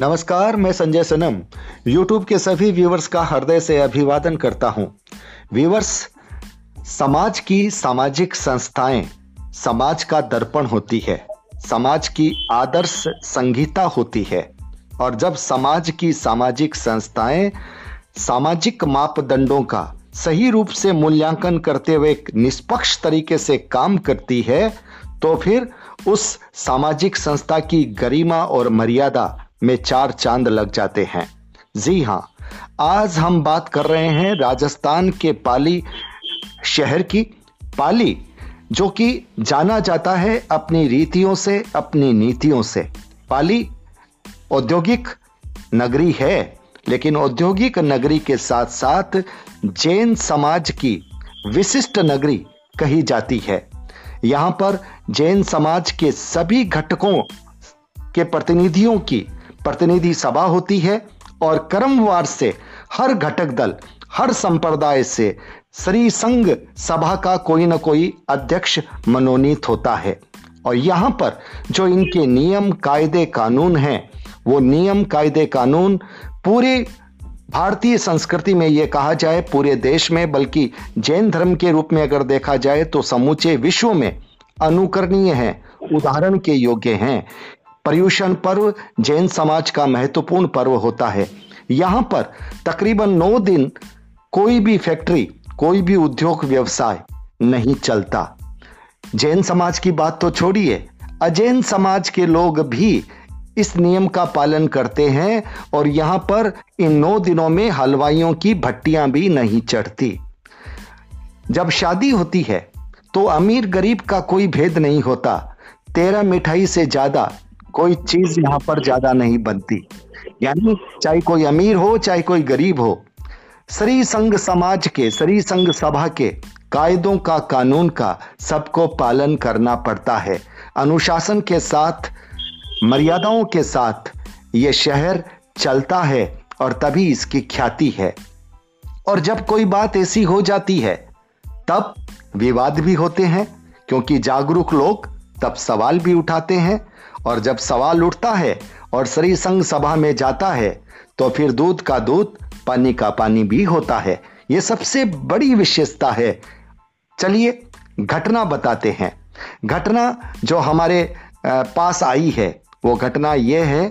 नमस्कार, मैं संजय सनम। यूट्यूब के सभी व्यूवर्स का हृदय से अभिवादन करता हूँ। व्यूवर्स समाज की सामाजिक संस्थाएँ, समाज का दर्पण होती है। समाज की आदर्श संगीता होती है। और जब समाज की सामाजिक संस्थाएँ सामाजिक मापदंडों का सही रूप से मूल्यांकन करते हुए निष्पक्ष तरीके से काम करती है तो फिर उस सामाजिक संस्था की गरिमा और मर्यादा में चार चाँद लग जाते हैं। जी हाँ आज हम बात कर रहे हैं राजस्थान के पाली शहर की पाली, जो कि जाना जाता है अपनी रीतियों से, अपनी नीतियों से। पाली औद्योगिक नगरी है, लेकिन औद्योगिक नगरी के साथ साथ जैन समाज की विशिष्ट नगरी कही जाती है। यहाँ पर जैन समाज के सभी घटकों के प्रतिनिधियों की प्रतिनिधि सभा होती है और क्रमवार से हर घटक दल, हर संप्रदाय से श्री संघ सभा का कोई ना कोई अध्यक्ष मनोनीत होता है। और यहाँ पर जो इनके नियम, कायदे, कानून हैं, वो नियम, कायदे, कानून पूरे भारतीय संस्कृति में ये कहा जाए, पूरे देश में, बल्कि जैन धर्म के रूप में अगर देखा जाए तो समूचे विश्व में अनुकरणीय हैं, उदाहरण के योग्य हैं। पर्यूषण पर्व जैन समाज का महत्वपूर्ण पर्व होता है। यहाँ पर तकरीबन नौ दिन कोई भी फैक्ट्री, कोई भी उद्योग व्यवसाय नहीं चलता। जैन समाज की बात तो छोड़िए। अजैन समाज के लोग भी इस नियम का पालन करते हैं और यहाँ पर इन नौ दिनों में हलवाइयों की भट्टियाँ भी नहीं चढ़ती। जब शादी होती है तो अमीर गरीब का कोई भेद नहीं होता। तेरह मिठाई से ज़्यादा कोई चीज़ यहाँ पर ज़्यादा नहीं बनती। यानी चाहे कोई अमीर हो, चाहे कोई गरीब हो, श्री संघ समाज के, श्री संघ सभा के कायदों का, कानून का सबको पालन करना पड़ता है। अनुशासन के साथ, मर्यादाओं के साथ ये शहर चलता है और तभी इसकी ख्याति है। और जब कोई बात ऐसी हो जाती है, तब विवाद भी होते हैं, क्योंकि जागरूक लोग तब सवाल भी उठाते हैं और जब सवाल उठता है और श्री संघ सभा में जाता है तो फिर दूध का दूध, पानी का पानी भी होता है। यह सबसे बड़ी विशेषता है। चलिए, घटना बताते हैं। घटना जो हमारे पास आई है, वो घटना यह है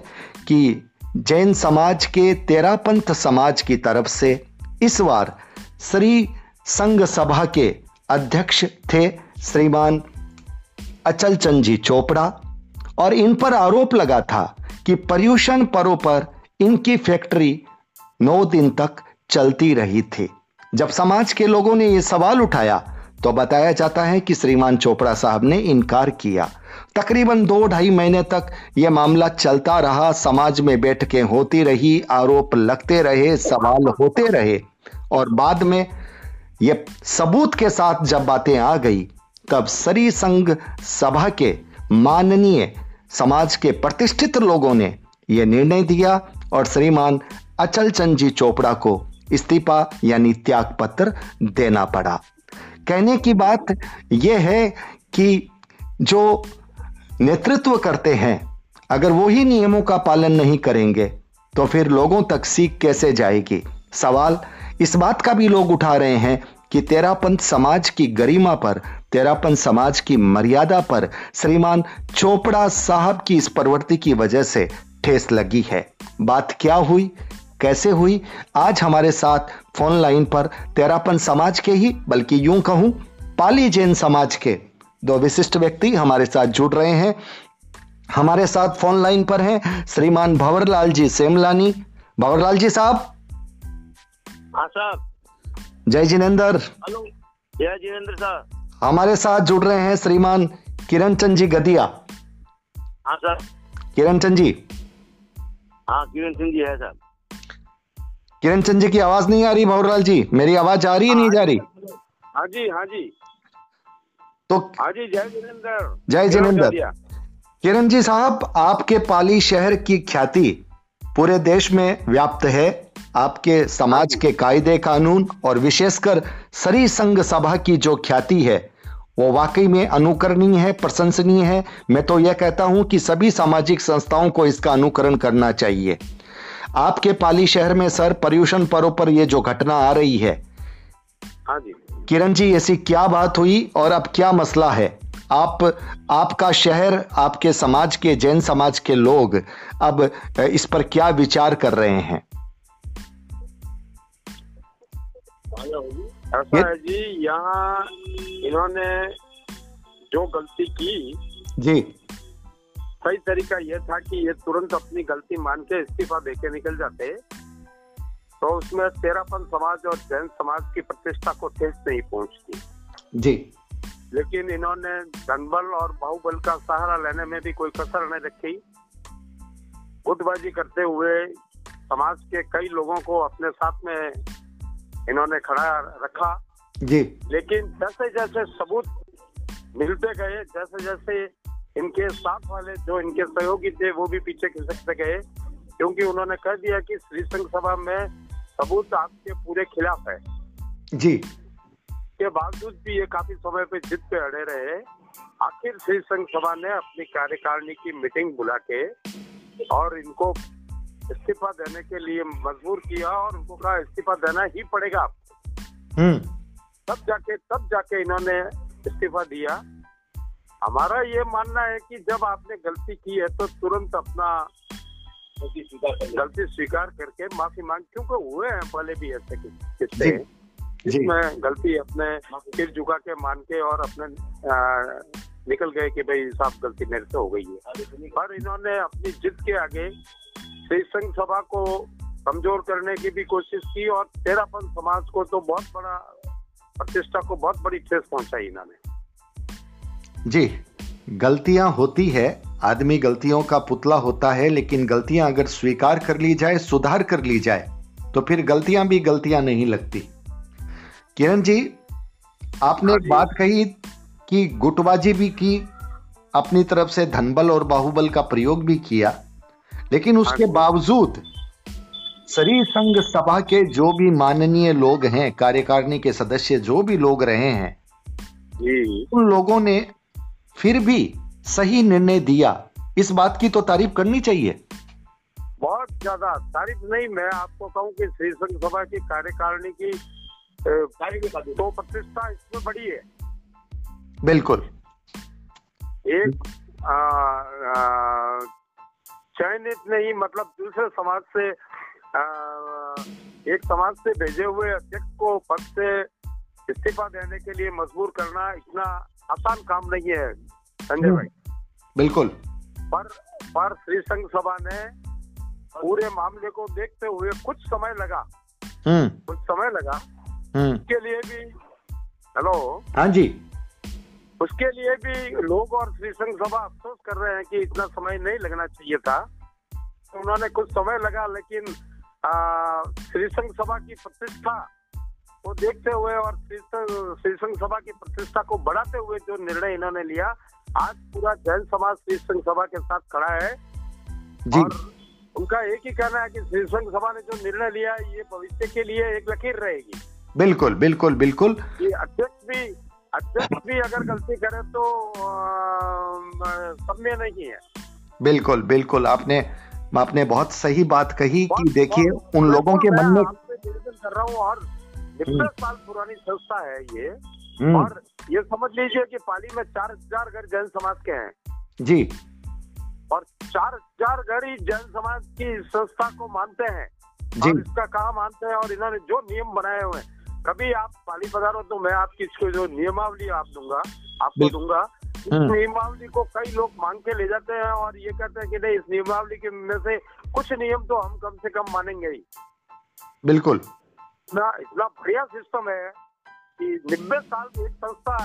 कि जैन समाज के तेरापंथ समाज की तरफ़ से इस बार श्री संघ सभा के अध्यक्ष थे श्रीमान अचल चंद जी चोपड़ा। और इन पर आरोप लगा था कि पर्यूषण पर्व पर इनकी फैक्ट्री नौ दिन तक चलती रही थी। जब समाज के लोगों ने यह सवाल उठाया तो बताया जाता है कि श्रीमान चोपड़ा साहब ने इनकार किया। तकरीबन दो ढाई महीने तक यह मामला चलता रहा, समाज में बैठकें होती रही, आरोप लगते रहे, सवाल होते रहे और बाद में यह सबूत के साथ जब बातें आ गई, तब सरी संघ सभा के माननीय समाज के प्रतिष्ठित लोगों ने यह निर्णय दिया और श्रीमान अचल चंद जी चोपड़ा को इस्तीफा यानी त्याग पत्र देना पड़ा। कहने की बात यह है कि जो नेतृत्व करते हैं, अगर वो ही नियमों का पालन नहीं करेंगे तो फिर लोगों तक सीख कैसे जाएगी? सवाल इस बात का भी लोग उठा रहे हैं कि तेरापंथ समाज की गरिमा पर तेरापंथ समाज की मर्यादा पर श्रीमान चोपड़ा साहब की इस प्रवृत्ति की वजह से ठेस लगी है। बात क्या हुई? कैसे हुई? आज हमारे साथ फ़ोन लाइन पर तेरापन समाज के ही, बल्कि यूँ कहूँ, पाली जैन समाज के दो विशिष्ट व्यक्ति हमारे साथ जुड़ रहे हैं। हमारे साथ फ़ोन लाइन पर हैं श्रीमान भंवरलाल जी सेमलानी। भंवरलाल जी साहब? हाँ साहब। जय जिनेन्द्र हेलो। जय जिनेन्द्र साहब हमारे साथ जुड़ रहे हैं श्रीमान किरण चंद जी गदिया। हाँ सर। किरण चंद जी। हाँ किरण सिंह जी है सर। किरण चंद जी की आवाज़ नहीं आ रही भवरलाल जी। मेरी आवाज़ आ रही है नहीं जा रही? हाँ जी हाँ जी। तो हाँ जी जय जिनेन्द्र जय जिनेन्द्र किरण जी साहब आपके पाली शहर की ख्याति पूरे देश में व्याप्त है। आपके समाज के कायदे कानून और विशेषकर सरी संघ सभा की जो ख्याति है वो वाकई में अनुकरणीय है प्रशंसनीय है। मैं तो यह कहता हूँ कि सभी सामाजिक संस्थाओं को इसका अनुकरण करना चाहिए। आपके पाली शहर में सर पर्यूषण पर्व पर यह जो घटना आ रही है। हाँ जी। किरण जी ऐसी क्या बात हुई और अब क्या मसला है? आप आपका शहर आपके समाज के जैन समाज के लोग अब इस पर क्या विचार कर रहे हैं? ऐसा है जी यहाँ इन्होंने जो गलती की जी। सही तरीका ये था कि ये तुरंत अपनी गलती मान के इस्तीफा दे के निकल जाते। तो उसमें तेरापन समाज और जैन समाज की प्रतिष्ठा को ठेस नहीं पहुँचती। जी। लेकिन इन्होंने धनबल और बाहुबल का सहारा लेने में भी कोई कसर नहीं रखी। गुटबाजी करते हुए समाज के कई लोगों को अपने साथ में इन्होंने खड़ा रखा। जी। लेकिन जैसे जैसे सबूत मिलते गए जैसे जैसे इनके साथ वाले जो इनके सहयोगी थे वो भी पीछे खिसकते गए क्योंकि उन्होंने कह दिया कि श्री संघ सभा में सबूत आपके पूरे खिलाफ है। जी। के बावजूद भी ये काफ़ी समय पे जिद पे अड़े रहे आखिर श्री संघ सभा ने अपनी कार्यकारिणी की मीटिंग बुला के और इनको इस्तीफा देने के लिए मजबूर किया और उनको कहा इस्तीफा देना ही पड़ेगा। हम्म। तब जाके तब जाके इन्होंने इस्तीफा दिया। हमारा ये मानना है कि जब आपने गलती की है तो तुरंत अपना गलती स्वीकार करके माफ़ी मांग क्योंकि हुए हैं पहले भी ऐसे किस्से। जी। जी। जिसमें गलती अपने सिर झुका के मान के और अपने आ, निकल गए कि भाई साहब गलती मेरे से हो गई है। पर इन्होंने अपनी जिद के आगे श्री संघ सभा को कमज़ोर करने की भी कोशिश की और तेरापन समाज को तो बहुत बड़ा प्रतिष्ठा को बहुत बड़ी ठेस पहुंचाई इन्होंने। जी गलतियाँ होती है आदमी गलतियों का पुतला होता है लेकिन गलतियाँ अगर स्वीकार कर ली जाए सुधार कर ली जाए तो फिर गलतियाँ भी गलतियाँ नहीं लगती। किरण जी आपने हाँ एक बात कही कि गुटबाजी भी की अपनी तरफ़ से धनबल और बाहुबल का प्रयोग भी किया। लेकिन उसके हाँ बावजूद सरी संघ सभा के जो भी माननीय लोग हैं कार्यकारिणी के सदस्य जो भी लोग रहे हैं उन लोगों ने फिर भी सही निर्णय दिया। इस बात की तो तारीफ़ करनी चाहिए। बहुत ज़्यादा। तारीफ़ नहीं मैं आपको कहूँ कि श्री संघ सभा की कार्यकारिणी की तो प्रतिष्ठा इसमें बड़ी है। बिल्कुल। एक आ, आ, चयनित नहीं मतलब दूसरे समाज से आ, एक समाज से भेजे हुए अध्यक्ष को पद से इस्तीफा देने के लिए मजबूर करना इतना आसान काम नहीं है संजय भाई। बिल्कुल। पर पर श्री संघ सभा ने पूरे मामले को देखते हुए कुछ समय लगा। हम्म। कुछ समय लगा। हम्म। उसके लिए भी हेलो? हाँ जी। उसके लिए भी लोग और श्री संघ सभा अफसोस कर रहे हैं कि इतना समय नहीं लगना चाहिए था। तो उन्होंने कुछ समय लगा लेकिन श्री संघ सभा की प्रतिष्ठा को देखते हुए और श्री संघ- सभा की प्रतिष्ठा को बढ़ाते हुए जो निर्णय इन्होंने लिया आज पूरा जैन समाज श्री संघ सभा के साथ खड़ा है। जी। और उनका एक ही कहना है कि श्री संघ सभा ने जो निर्णय लिया ये भविष्य के लिए एक लकीर रहेगी। बिल्कुल बिल्कुल बिल्कुल। अध्यक्ष भी अध्यक्ष भी अगर गलती करे तो अ, सम्य नहीं है। बिल्कुल बिल्कुल आपने आपने बहुत सही बात कही कि देखिए उन लोगों के मन में कर रहा हूँ और हम्म। नब्बे साल पुरानी संस्था है ये हम्म, और ये समझ लीजिए कि पाली में चार हज़ार घर जैन समाज के हैं। जी। और चार हज़ार घर ही जैन समाज की संस्था को मानते हैं जी। और इसका काम मानते हैं और इन्होंने जो नियम बनाए हुए हैं कभी आप पाली पधारो तो मैं आपकी इसको जो नियमावली आप दूँगा आपको दूँगा। इस हम्म। नियमावली को कई लोग मांग के ले जाते हैं और ये कहते हैं कि नहीं इस नियमावली के में से कुछ नियम तो हम कम से कम मानेंगे ही। बिल्कुल। इतना इतना बढ़िया सिस्टम है कि नब्बे साल एक संस्था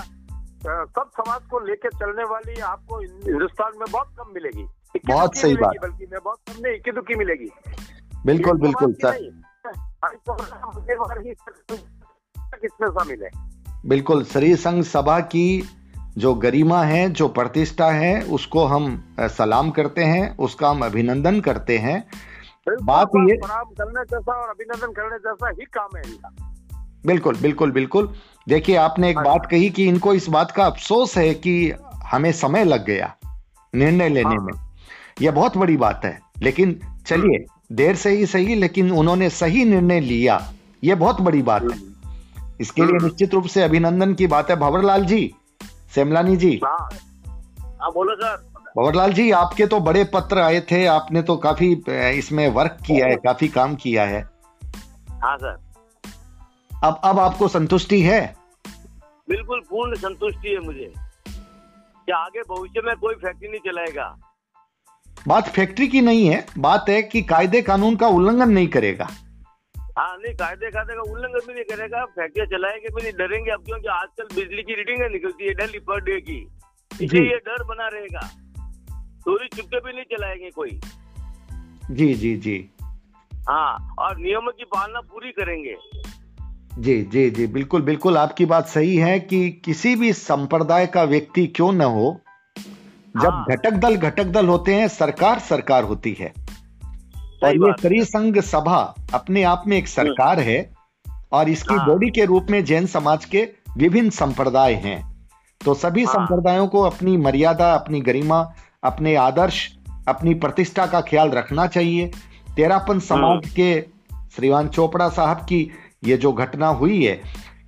सब समाज को लेके चलने वाली आपको हिंदुस्तान में बहुत कम मिलेगी। बहुत सही बात। बल्कि मैं बहुत कम नहीं इक्की दुक्की मिलेगी। बिल्कुल बिल्कुल सर। की नहीं, हर समाज में बार ही किसमें शामिल है। बिल्कुल श्री संघ सभा की जो गरिमा है जो प्रतिष्ठा है उसको हम सलाम करते हैं उसका हम अभिनंदन करते हैं। बात ये- प्रणाम करने जैसा और अभिनंदन करने जैसा ही काम है इनका। बिल्कुल बिल्कुल बिल्कुल। देखिए आपने एक हाँ। बात कही कि इनको इस बात का अफसोस है कि हमें समय लग गया निर्णय लेने हाँ। में। यह बहुत बड़ी बात है लेकिन चलिए। देर से ही सही लेकिन उन्होंने सही निर्णय लिया। यह बहुत बड़ी बात है। इसके लिए हम्म। निश्चित रूप से अभिनंदन की बात है भंवरलाल जी सेमलानी जी। हाँ। हाँ बोलो सर। भंवरलाल जी आपके तो बड़े पत्र आए थे आपने तो काफ़ी इसमें वर्क किया है काफ़ी काम किया है। हाँ सर। अब अब आपको संतुष्टि है? बिल्कुल पूर्ण संतुष्टि है मुझे। कि आगे भविष्य में कोई फैक्ट्री नहीं चलाएगा? बात फैक्ट्री की नहीं है बात है कि कायदे कानून का उल्लंघन नहीं करेगा। नहीं कायदे कायदे का उल्लंघन भी नहीं करेगा। फैक्ट्रियाँ चलाएँगे भी नहीं डरेंगे अब क्योंकि आजकल बिजली की रीडिंग निकलती है डेली पर डे की। इसलिए ये डर बना रहेगा। चोरी चुपके भी नहीं चलाएँगे कोई। जी जी जी। हाँ और नियमों की पालना पूरी करेंगे। जी जी जी बिल्कुल बिल्कुल आपकी बात सही है कि किसी भी संप्रदाय का व्यक्ति क्यों न हो। जब हाँ। घटक दल घटक दल होते हैं सरकार सरकार होती है। और ये है। त्रिसंग सभा अपने आप में एक सरकार है और इसकी हाँ। बॉडी के रूप में जैन समाज के विभिन्न संप्रदाय हैं तो सभी हाँ। संप्रदायों को अपनी मर्यादा अपनी गरिमा अपने आदर्श अपनी प्रतिष्ठा का ख्याल रखना चाहिए तेरापन समाज के श्रीवान चोपड़ा साहब की ये जो घटना हुई है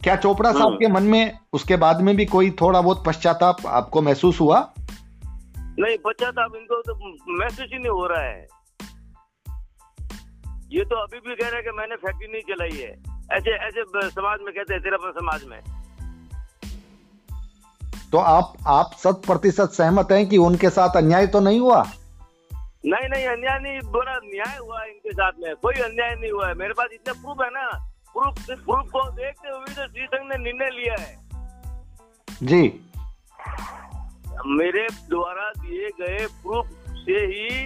क्या चोपड़ा साहब। के मन में उसके बाद में भी कोई थोड़ा बहुत पश्चाताप आपको महसूस हुआ नहीं पश्चाताप इनको तो महसूस ही नहीं हो रहा है ये तो अभी भी कह रहे हैं कि मैंने फैक्ट्री नहीं चलाई है। ऐसे ऐसे समाज में कहते हैं तेरापन समाज में। तो आप आप शत प्रतिशत सहमत हैं कि उनके साथ अन्याय तो नहीं हुआ? नहीं नहीं अन्याय नहीं बड़ा न्याय हुआ इनके साथ में। कोई अन्याय नहीं हुआ है। मेरे पास इतने प्रूफ है ना। प्रूफ प्रूफ को देखते हुए तो श्री संघ ने निर्णय लिया है। जी। मेरे द्वारा दिए गए प्रूफ से ही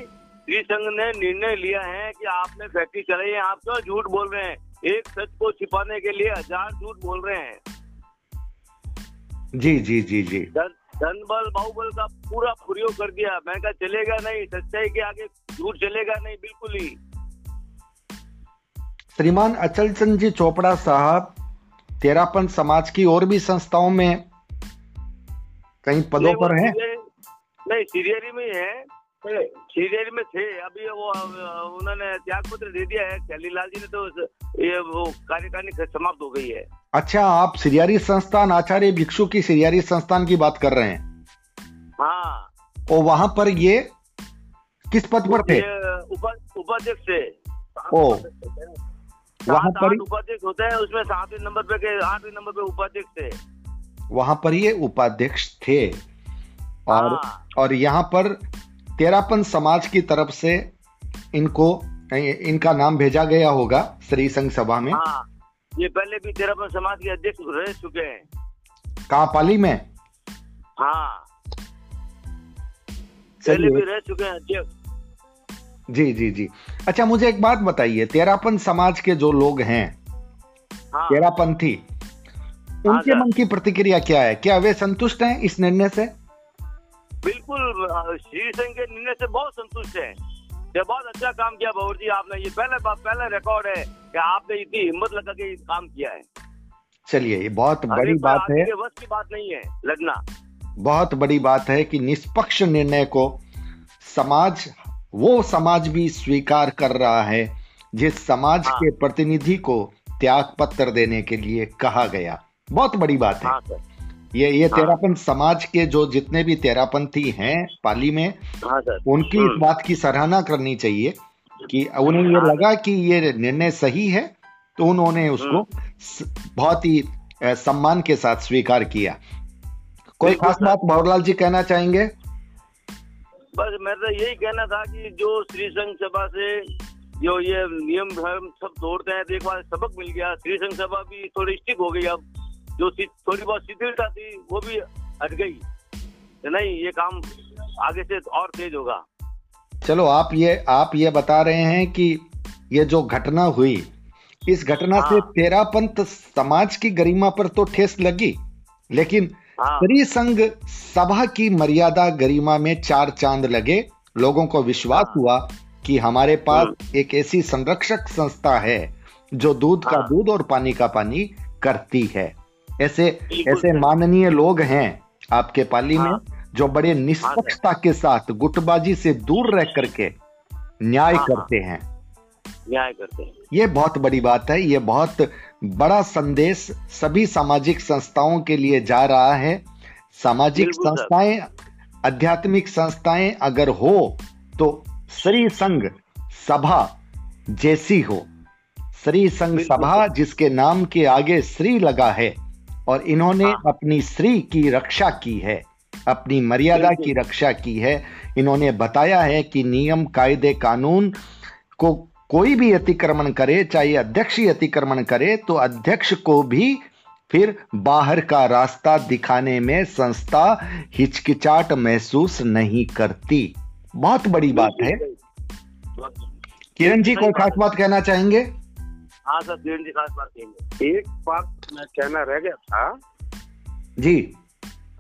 श्री संघ ने निर्णय लिया है कि आपने फैक्ट्री चलाई है आप क्यों झूठ बोल रहे हैं? एक सच को छिपाने के लिए हज़ार झूठ बोल रहे हैं। जी जी जी जी। धन धन बल बाहुबल का पूरा प्रयोग कर दिया। मैं कहा चलेगा नहीं सच्चाई के आगे झूठ चलेगा नहीं बिल्कुल ही। श्रीमान अचल चंद जी चोपड़ा साहब तेरापन समाज की और भी संस्थाओं में कहीं पदों पर हैं। नहीं सीरियरी में ही। है में थे अभी वो उन्होंने त्याग पत्र दे दिया है। खैलीलाल जी ने तो ये वो कार्यकारिणी समाप्त हो गई है। अच्छा आप सिरियारी संस्थान आचार्य भिक्षु की सिरियारी संस्थान की बात कर रहे हैं? हाँ। और वहाँ पर ये किस पद पर थे? उपाध्यक्ष थे। ओ। वहाँ पर उपाध्यक्ष होते हैं उसमें सातवें नंबर पे के आठवें नंबर पे उपाध्यक्ष थे। वहाँ पर ये उपाध्यक्ष थे। और हाँ। और यहाँ पर तेरापन समाज की तरफ़ से इनको इनका नाम भेजा गया होगा श्री संघ सभा में। हाँ ये पहले भी तेरापन समाज के अध्यक्ष रह चुके हैं। कहा पाली में? हाँ। पहले भी रह चुके हैं अध्यक्ष। जी जी जी। अच्छा मुझे एक बात बताइए तेरापन समाज के जो लोग हैं हाँ। तेरापंथी उनके सर। मन की प्रतिक्रिया क्या है? क्या वे संतुष्ट हैं इस निर्णय से? बिल्कुल श्री संघ के निर्णय से बहुत संतुष्ट है। ये बहुत अच्छा काम किया बाबू जी आपने। ये पहले पहला रिकॉर्ड है कि आपने इतनी हिम्मत लगा के काम किया है। चलिए ये बहुत बड़ी बात है। बस की बात नहीं है लड़ना बहुत बड़ी बात है कि निष्पक्ष निर्णय को समाज वो समाज भी स्वीकार कर रहा है जिस समाज हाँ। के प्रतिनिधि को त्याग पत्र देने के लिए कहा गया। बहुत बड़ी बात है। हाँ ये ये हाँ। तेरापन समाज के जो जितने भी तेरापंथी हैं पाली में हाँ सर। उनकी इस हम्म। बात की सराहना करनी चाहिए कि उन्हें ये हाँ। लगा कि ये निर्णय सही है तो उन्होंने उसको बहुत ही सम्मान के साथ स्वीकार किया। कोई खास बात मोहरलाल जी कहना चाहेंगे? बस मैं तो यही कहना था कि जो श्री संघ सभा से जो ये नियम धर्म सब तोड़ते हैं देखो आज सबक मिल गया। श्री संघ सभा भी थोड़ी स्टिक हो गई अब। जो थोड़ी बहुत शिथिलता थी वो भी हट गई नहीं ये काम आगे से और तेज होगा चलो आप ये आप ये बता रहे हैं कि ये जो घटना हुई इस घटना से हाँ। तेरापंथ समाज की गरिमा पर तो ठेस लगी लेकिन हाँ संघ सभा की मर्यादा गरिमा में चार चाँद लगे लोगों को विश्वास हाँ। हुआ कि हमारे पास एक ऐसी संरक्षक संस्था है जो दूध का। दूध और पानी का पानी करती है ऐसे ऐसे माननीय लोग हैं आपके पाली में हाँ। जो बड़े निष्पक्षता के साथ गुटबाजी से दूर रह करके न्याय हाँ, हाँ। करते हैं। न्याय करते हैं। ये बहुत बड़ी बात है ये बहुत बड़ा संदेश सभी सामाजिक संस्थाओं के लिए जा रहा है। सामाजिक संस्थाएँ आध्यात्मिक संस्थाएँ अगर हो तो श्री संघ सभा जैसी हो। श्री संघ सभा जिसके नाम के आगे श्री लगा है और इन्होंने हाँ। अपनी स्त्री की रक्षा की है अपनी मर्यादा की रक्षा की है। इन्होंने बताया है कि नियम कायदे कानून को कोई भी अतिक्रमण करे चाहे अध्यक्ष ही अतिक्रमण करे तो अध्यक्ष को भी फिर बाहर का रास्ता दिखाने में संस्था हिचकिचाट महसूस नहीं करती। बहुत बड़ी बात है। किरण जी कोई खास बात कहना चाहेंगे? हाँ सर किरण जी खास बात कहेंगे एक बात मैं कहना रह गया था। जी।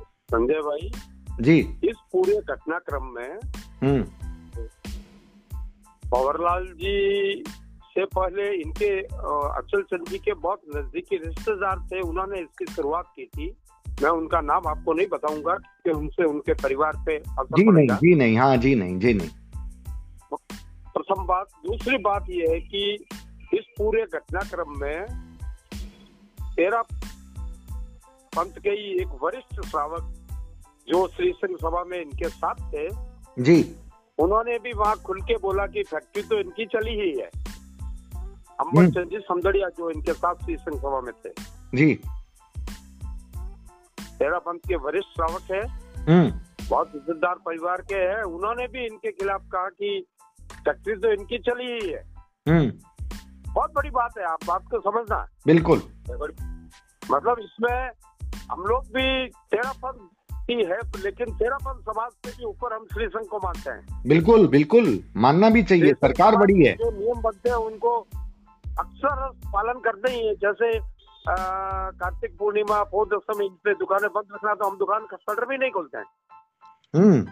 संजय भाई जी। इस पूरे घटनाक्रम में हम्म। भंवरलाल जी से पहले इनके अ, अचल चंद जी के बहुत नजदीकी रिश्तेदार थे उन्होंने इसकी शुरुआत की थी। मैं उनका नाम आपको नहीं बताऊँगा कि उनसे उनके परिवार पे असर जी नहीं जी नहीं हाँ जी नहीं जी नहीं। प्रथम बात दूसरी बात यह है कि इस पूरे घटनाक्रम में तेरा पंथ के ही एक वरिष्ठ श्रावक जो श्री संघ सभा में इनके साथ थे जी। उन्होंने भी वहाँ खुल के बोला कि फैक्ट्री तो इनकी चली ही है। हम्म। अम्बर चंद जी समदड़िया जो इनके साथ श्री संघ सभा में थे। जी। तेरह पंथ के वरिष्ठ श्रावक है। हम्म। बहुत इज्जतदार परिवार के हैं। उन्होंने भी इनके खिलाफ कहा कि फैक्ट्री तो इनकी चली ही है। हम्म। बहुत बड़ी बात है आप बात को समझना बिल्कुल। मतलब इसमें हम लोग भी तेरह पंथ ही है लेकिन तेरह पंथ समाज से भी ऊपर हम श्री संघ को मानते हैं। बिल्कुल बिल्कुल। मानना भी चाहिए सरकार बड़ी है। जो नियम बनते हैं उनको अक्सर पालन करते ही है। जैसे कार्तिक पूर्णिमा पौष दशमी इन पे दुकानें बंद रखना तो हम दुकान का शटर भी नहीं खोलते हैं। हम्म।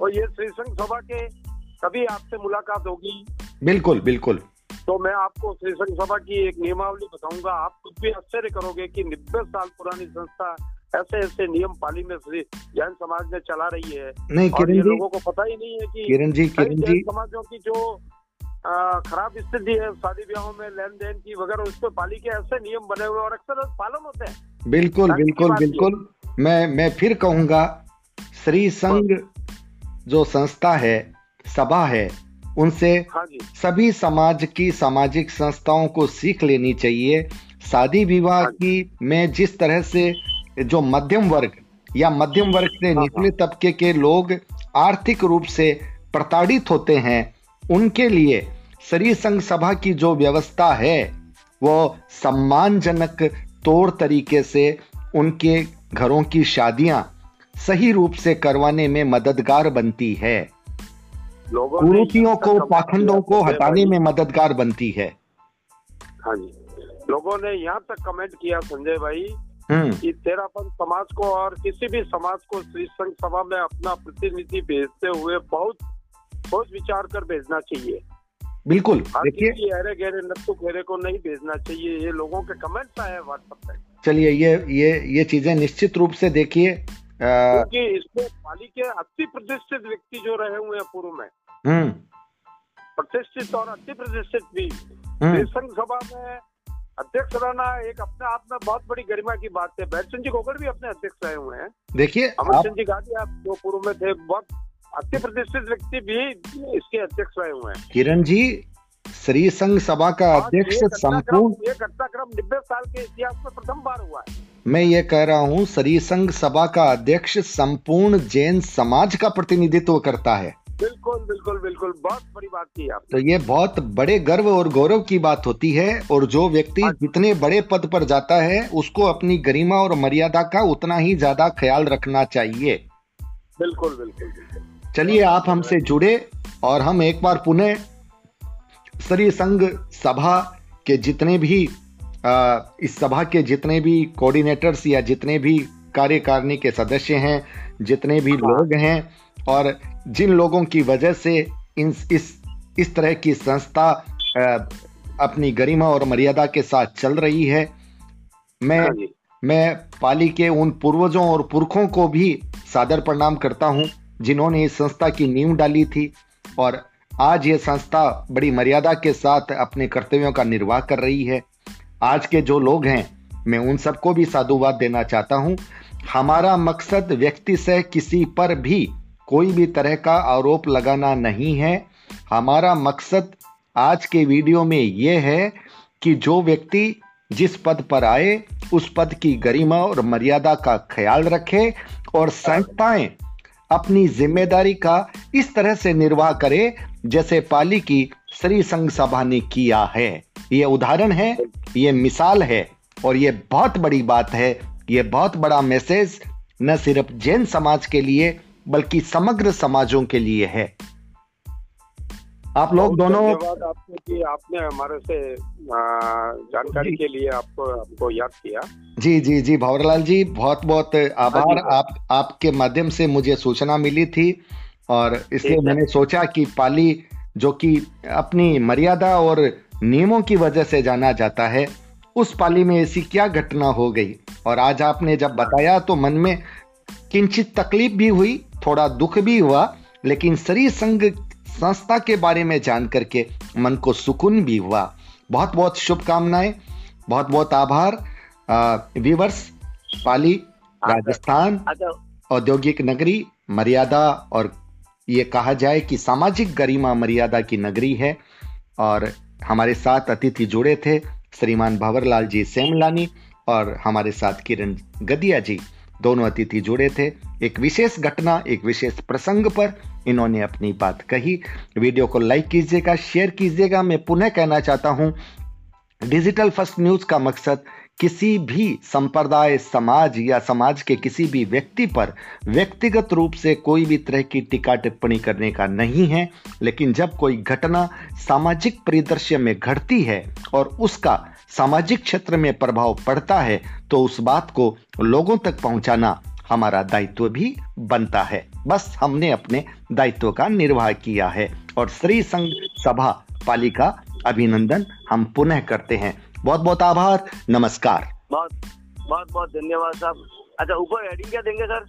और ये श्री संघ सभा के कभी आपसे मुलाकात होगी। बिल्कुल बिल्कुल। तो मैं आपको श्री संघ सभा की एक नियमावली बताऊँगा। आप खुद भी आश्चर्य करोगे कि नब्बे साल पुरानी संस्था ऐसे ऐसे नियम पाली में श्री जैन समाज ने चला रही है। नहीं और किरण जी लोगों को पता ही नहीं है कि किरण जी किरण जी समाजों की जो खराब स्थिति है शादी ब्याहों में लेन देन की वगैरह उस पर पाली के ऐसे नियम बने हुए और अक्सर पालन होते हैं। बिल्कुल बिल्कुल बिल्कुल। मैं मैं फिर कहूँगा श्री संघ जो संस्था है सभा है उनसे हाँ सभी समाज की सामाजिक संस्थाओं को सीख लेनी चाहिए। शादी विवाह हाँ की में जिस तरह से जो मध्यम वर्ग या मध्यम वर्ग से हाँ, निचले तबके के लोग आर्थिक रूप से प्रताड़ित होते हैं उनके लिए श्री संघ सभा की जो व्यवस्था है वो सम्मानजनक तौर तरीके से उनके घरों की शादियाँ सही रूप से करवाने में मददगार बनती है। कुरीतियों को पाखंडों को हटाने में मददगार बनती है। हाँ जी। लोगों ने यहाँ तक कमेंट किया संजय भाई हम्म। कि तेरापन समाज को और किसी भी समाज को श्री संघ सभा में अपना प्रतिनिधि भेजते हुए बहुत सोच विचार कर भेजना चाहिए। बिल्कुल देखिए। अरे गहरे नत्थु खेरे को नहीं भेजना चाहिए। ये लोगों के कमेंट्स आए व्हाट्सएप पे। चलिए ये ये ये चीज़ें निश्चित रूप से देखिए। क्योंकि इसमें पाली के अति प्रतिष्ठित व्यक्ति जो रहे हुए हैं पूर्व में। हम्म। प्रतिष्ठित और अति प्रतिष्ठित भी। हम्म। संघ सभा में अध्यक्ष रहना एक अपने आप में बहुत बड़ी गरिमा की बात है। बैठचंद जी गोगड़ भी अपने अध्यक्ष रहे हुए हैं। देखिए अमरचंद जी गांधी आप जो पूर्व में थे बहुत अति प्रतिष्ठित व्यक्ति भी इसके अध्यक्ष रहे हुए हैं। किरण जी श्री संघ सभा का अध्यक्ष संपूर्ण ये घटनाक्रम नब्बे साल के इतिहास में प्रथम बार हुआ है। मैं ये कह रहा हूँ श्री संघ सभा का अध्यक्ष संपूर्ण जैन समाज का प्रतिनिधित्व करता है। बिल्कुल बिल्कुल बिल्कुल। बहुत बड़ी बात की आप तो ये बहुत बड़े गर्व और गौरव की बात होती है और जो व्यक्ति हाँ। जितने बड़े पद पर जाता है उसको अपनी गरिमा और मर्यादा का उतना ही ज़्यादा ख्याल रखना चाहिए। बिल्कुल बिल्कुल बिल्कुल। चलिए आप हमसे जुड़े और हम एक बार पुनः श्री संघ सभा के जितने भी इस सभा के जितने भी कोऑर्डिनेटर्स या जितने भी कार्यकारिणी के सदस्य हैं जितने भी हाँ। लोग हैं और जिन लोगों की वजह से इन इस इस तरह की संस्था अपनी गरिमा और मर्यादा के साथ चल रही है मैं हाँ मैं पाली के उन पूर्वजों और पुरखों को भी सादर प्रणाम करता हूँ जिन्होंने इस संस्था की नींव डाली थी और आज ये संस्था बड़ी मर्यादा के साथ अपने कर्तव्यों का निर्वाह कर रही है आज के जो लोग हैं, मैं उन सबको भी साधुवाद देना चाहता हूँ। हमारा मकसद व्यक्ति से किसी पर भी कोई भी तरह का आरोप लगाना नहीं है। हमारा मकसद आज के वीडियो में यह है कि जो व्यक्ति जिस पद पर आए, उस पद की गरिमा और मर्यादा का ख्याल रखे और संस्थाएँ अपनी ज़िम्मेदारी का इस तरह से निर्वाह करे जैसे पाली की श्री संघ सभा ने किया है। ये उदाहरण है ये मिसाल है और ये बहुत बड़ी बात है। ये बहुत बड़ा मैसेज न सिर्फ़ जैन समाज के लिए बल्कि समग्र समाजों के लिए है। आप लोग दोनों आपको कि आपने हमारे से जानकारी के लिए आपको आपको याद किया। जी जी जी भंवरलाल जी बहुत बहुत आभार। हाँ आप आपके माध्यम से मुझे सूचना मिली थी और इसलिए मैंने सोचा कि पाली जो कि अपनी मर्यादा और नियमों की वजह से जाना जाता है उस पाली में ऐसी क्या घटना हो गई? और आज आपने जब बताया तो मन में किंचित तकलीफ़ भी हुई थोड़ा दुख भी हुआ लेकिन सरी संघ संस्था के बारे में जान करके मन को सुकून भी हुआ। बहुत बहुत शुभकामनाएँ बहुत बहुत आभार। विवर्स पाली। राजस्थान। औद्योगिक नगरी मर्यादा और ये कहा जाए कि सामाजिक गरिमा मर्यादा की नगरी है। और हमारे साथ अतिथि जुड़े थे श्रीमान भंवरलाल जी सेमलानी और हमारे साथ किरण गदिया जी। दोनों अतिथि जुड़े थे। एक विशेष घटना एक विशेष प्रसंग पर इन्होंने अपनी बात कही। वीडियो को लाइक कीजिएगा शेयर कीजिएगा। मैं पुनः कहना चाहता हूँ डिजिटल फ़र्स्ट न्यूज़ का मकसद किसी भी संप्रदाय, समाज या समाज के किसी भी व्यक्ति पर व्यक्तिगत रूप से कोई भी तरह की टीका टिप्पणी करने का नहीं है, लेकिन जब कोई घटना सामाजिक परिदृश्य में घटती है और उसका सामाजिक क्षेत्र में प्रभाव पड़ता है तो उस बात को लोगों तक पहुंचाना हमारा दायित्व भी बनता है। बस हमने अपने दायित्व का निर्वाह किया है और श्री संघ सभा पालिका अभिनंदन हम पुनः करते हैं। बहुत बहुत आभार, नमस्कार। बहुत बहुत बहुत धन्यवाद साहब। अच्छा ऊपर हेडिंग क्या देंगे, सर?